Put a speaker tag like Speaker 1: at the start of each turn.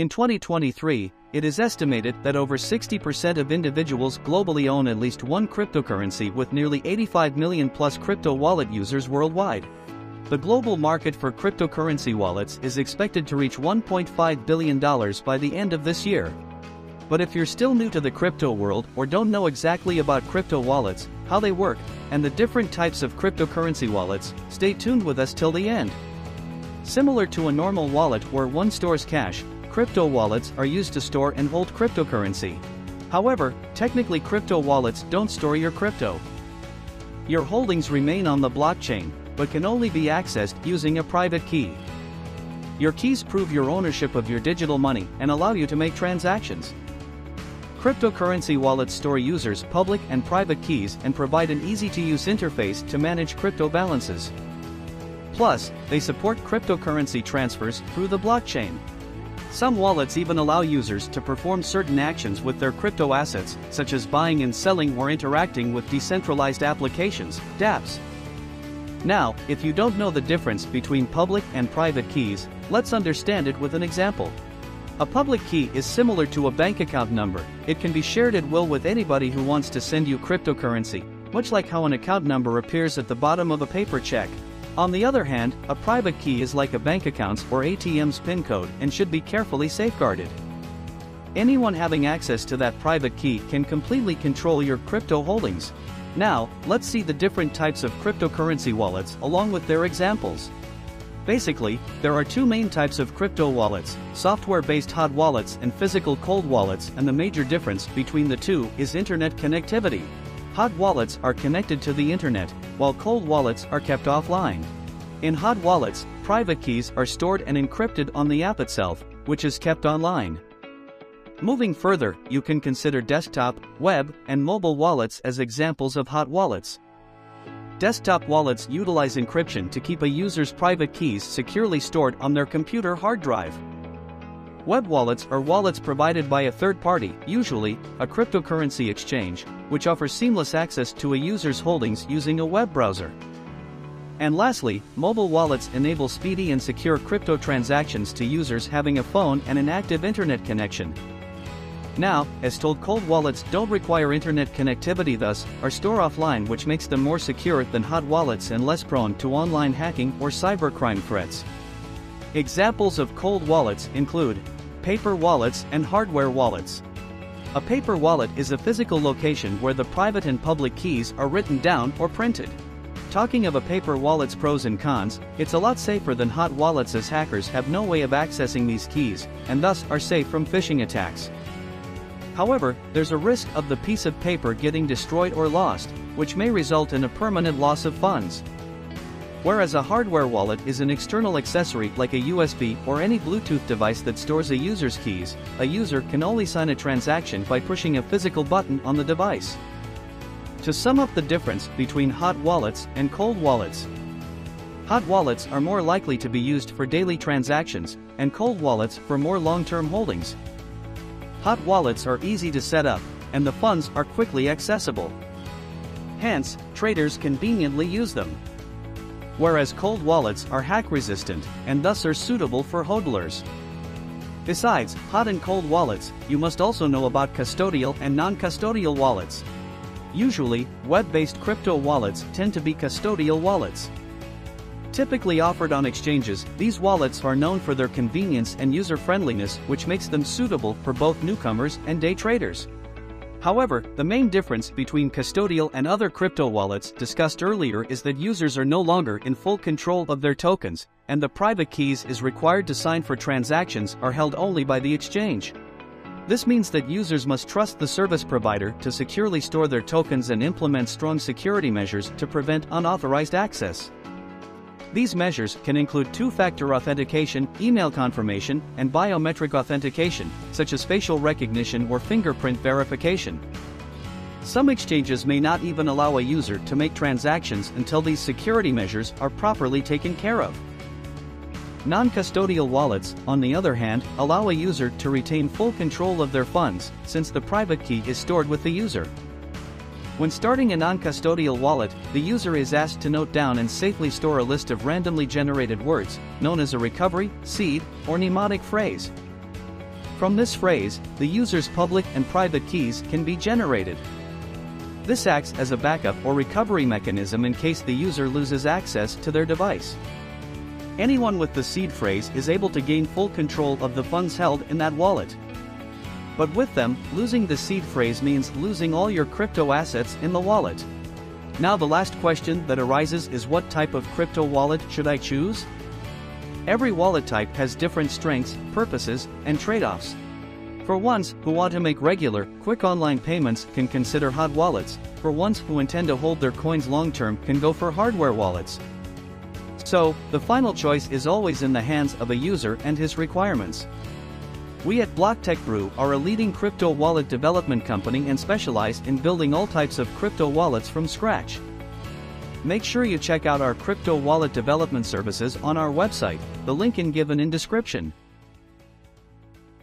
Speaker 1: In 2023, it is estimated that over 60% of individuals globally own at least one cryptocurrency with nearly 85 million plus crypto wallet users worldwide. The global market for cryptocurrency wallets is expected to reach $1.5 billion by the end of this year. But if you're still new to the crypto world or don't know exactly about crypto wallets, how they work, and the different types of cryptocurrency wallets, stay tuned with us till the end. Similar to a normal wallet where one stores cash, crypto wallets are used to store and hold cryptocurrency. However, technically crypto wallets don't store your crypto. Your holdings remain on the blockchain, but can only be accessed using a private key. Your keys prove your ownership of your digital money and allow you to make transactions. Cryptocurrency wallets store users' public and private keys and provide an easy-to-use interface to manage crypto balances. Plus, they support cryptocurrency transfers through the blockchain. Some wallets even allow users to perform certain actions with their crypto assets, such as buying and selling or interacting with decentralized applications, dApps. Now, if you don't know the difference between public and private keys, let's understand it with an example. A public key is similar to a bank account number, it can be shared at will with anybody who wants to send you cryptocurrency, much like how an account number appears at the bottom of a paper check. On the other hand, a private key is like a bank account's or ATM's PIN code and should be carefully safeguarded. Anyone having access to that private key can completely control your crypto holdings, now, let's see the different types of cryptocurrency wallets along with their examples. Basically, there are two main types of crypto wallets, software-based hot wallets and physical cold wallets and the major difference between the two is internet connectivity. Hot wallets are connected to the internet, while cold wallets are kept offline. In hot wallets, private keys are stored and encrypted on the app itself, which is kept online. Moving further, you can consider desktop, web, and mobile wallets as examples of hot wallets. Desktop wallets utilize encryption to keep a user's private keys securely stored on their computer hard drive. Web wallets are wallets provided by a third party, usually a cryptocurrency exchange, which offers seamless access to a user's holdings using a web browser. And lastly, mobile wallets enable speedy and secure crypto transactions to users having a phone and an active internet connection, now, as told cold wallets don't require internet connectivity thus, are store offline which makes them more secure than hot wallets and less prone to online hacking or cybercrime threats. Examples of cold wallets include paper wallets and hardware wallets. A paper wallet is a physical location where the private and public keys are written down or printed. Talking of a paper wallet's pros and cons, it's a lot safer than hot wallets as hackers have no way of accessing these keys, and thus are safe from phishing attacks. However, there's a risk of the piece of paper getting destroyed or lost, which may result in a permanent loss of funds. Whereas a hardware wallet is an external accessory like a USB or any Bluetooth device that stores a user's keys, a user can only sign a transaction by pushing a physical button on the device. To sum up the difference between hot wallets and cold wallets, Hot wallets are more likely to be used for daily transactions, and cold wallets for more long-term holdings. Hot wallets are easy to set up, and the funds are quickly accessible. Hence, traders conveniently use them. Whereas cold wallets are hack resistant, and thus are suitable for hodlers. Besides, hot and cold wallets, you must also know about custodial and non-custodial wallets. Usually, web-based crypto wallets tend to be custodial wallets. Typically offered on exchanges, these wallets are known for their convenience and user-friendliness which makes them suitable for both newcomers and day traders. However, the main difference between custodial and other crypto wallets discussed earlier is that users are no longer in full control of their tokens, and the private keys is required to sign for transactions are held only by the exchange. This means that users must trust the service provider to securely store their tokens and implement strong security measures to prevent unauthorized access. These measures can include two-factor authentication, email confirmation, and biometric authentication, such as facial recognition or fingerprint verification. Some exchanges may not even allow a user to make transactions until these security measures are properly taken care of. Non-custodial wallets, on the other hand, allow a user to retain full control of their funds, since the private key is stored with the user. When starting a non-custodial wallet, the user is asked to note down and safely store a list of randomly generated words, known as a recovery, seed, or mnemonic phrase. From this phrase, the user's public and private keys can be generated. This acts as a backup or recovery mechanism in case the user loses access to their device. Anyone with the seed phrase is able to gain full control of the funds held in that wallet. But with them, losing the seed phrase means losing all your crypto assets in the wallet. Now the last question that arises is what type of crypto wallet should I choose? Every wallet type has different strengths, purposes, and trade-offs. For ones who want to make regular, quick online payments can consider hot wallets, for ones who intend to hold their coins long-term can go for hardware wallets. So, the final choice is always in the hands of a user and his requirements. We at BlockTech Brew are a leading crypto wallet development company and specialize in building all types of crypto wallets from scratch. Make sure you check out our crypto wallet development services on our website, the link in given in description.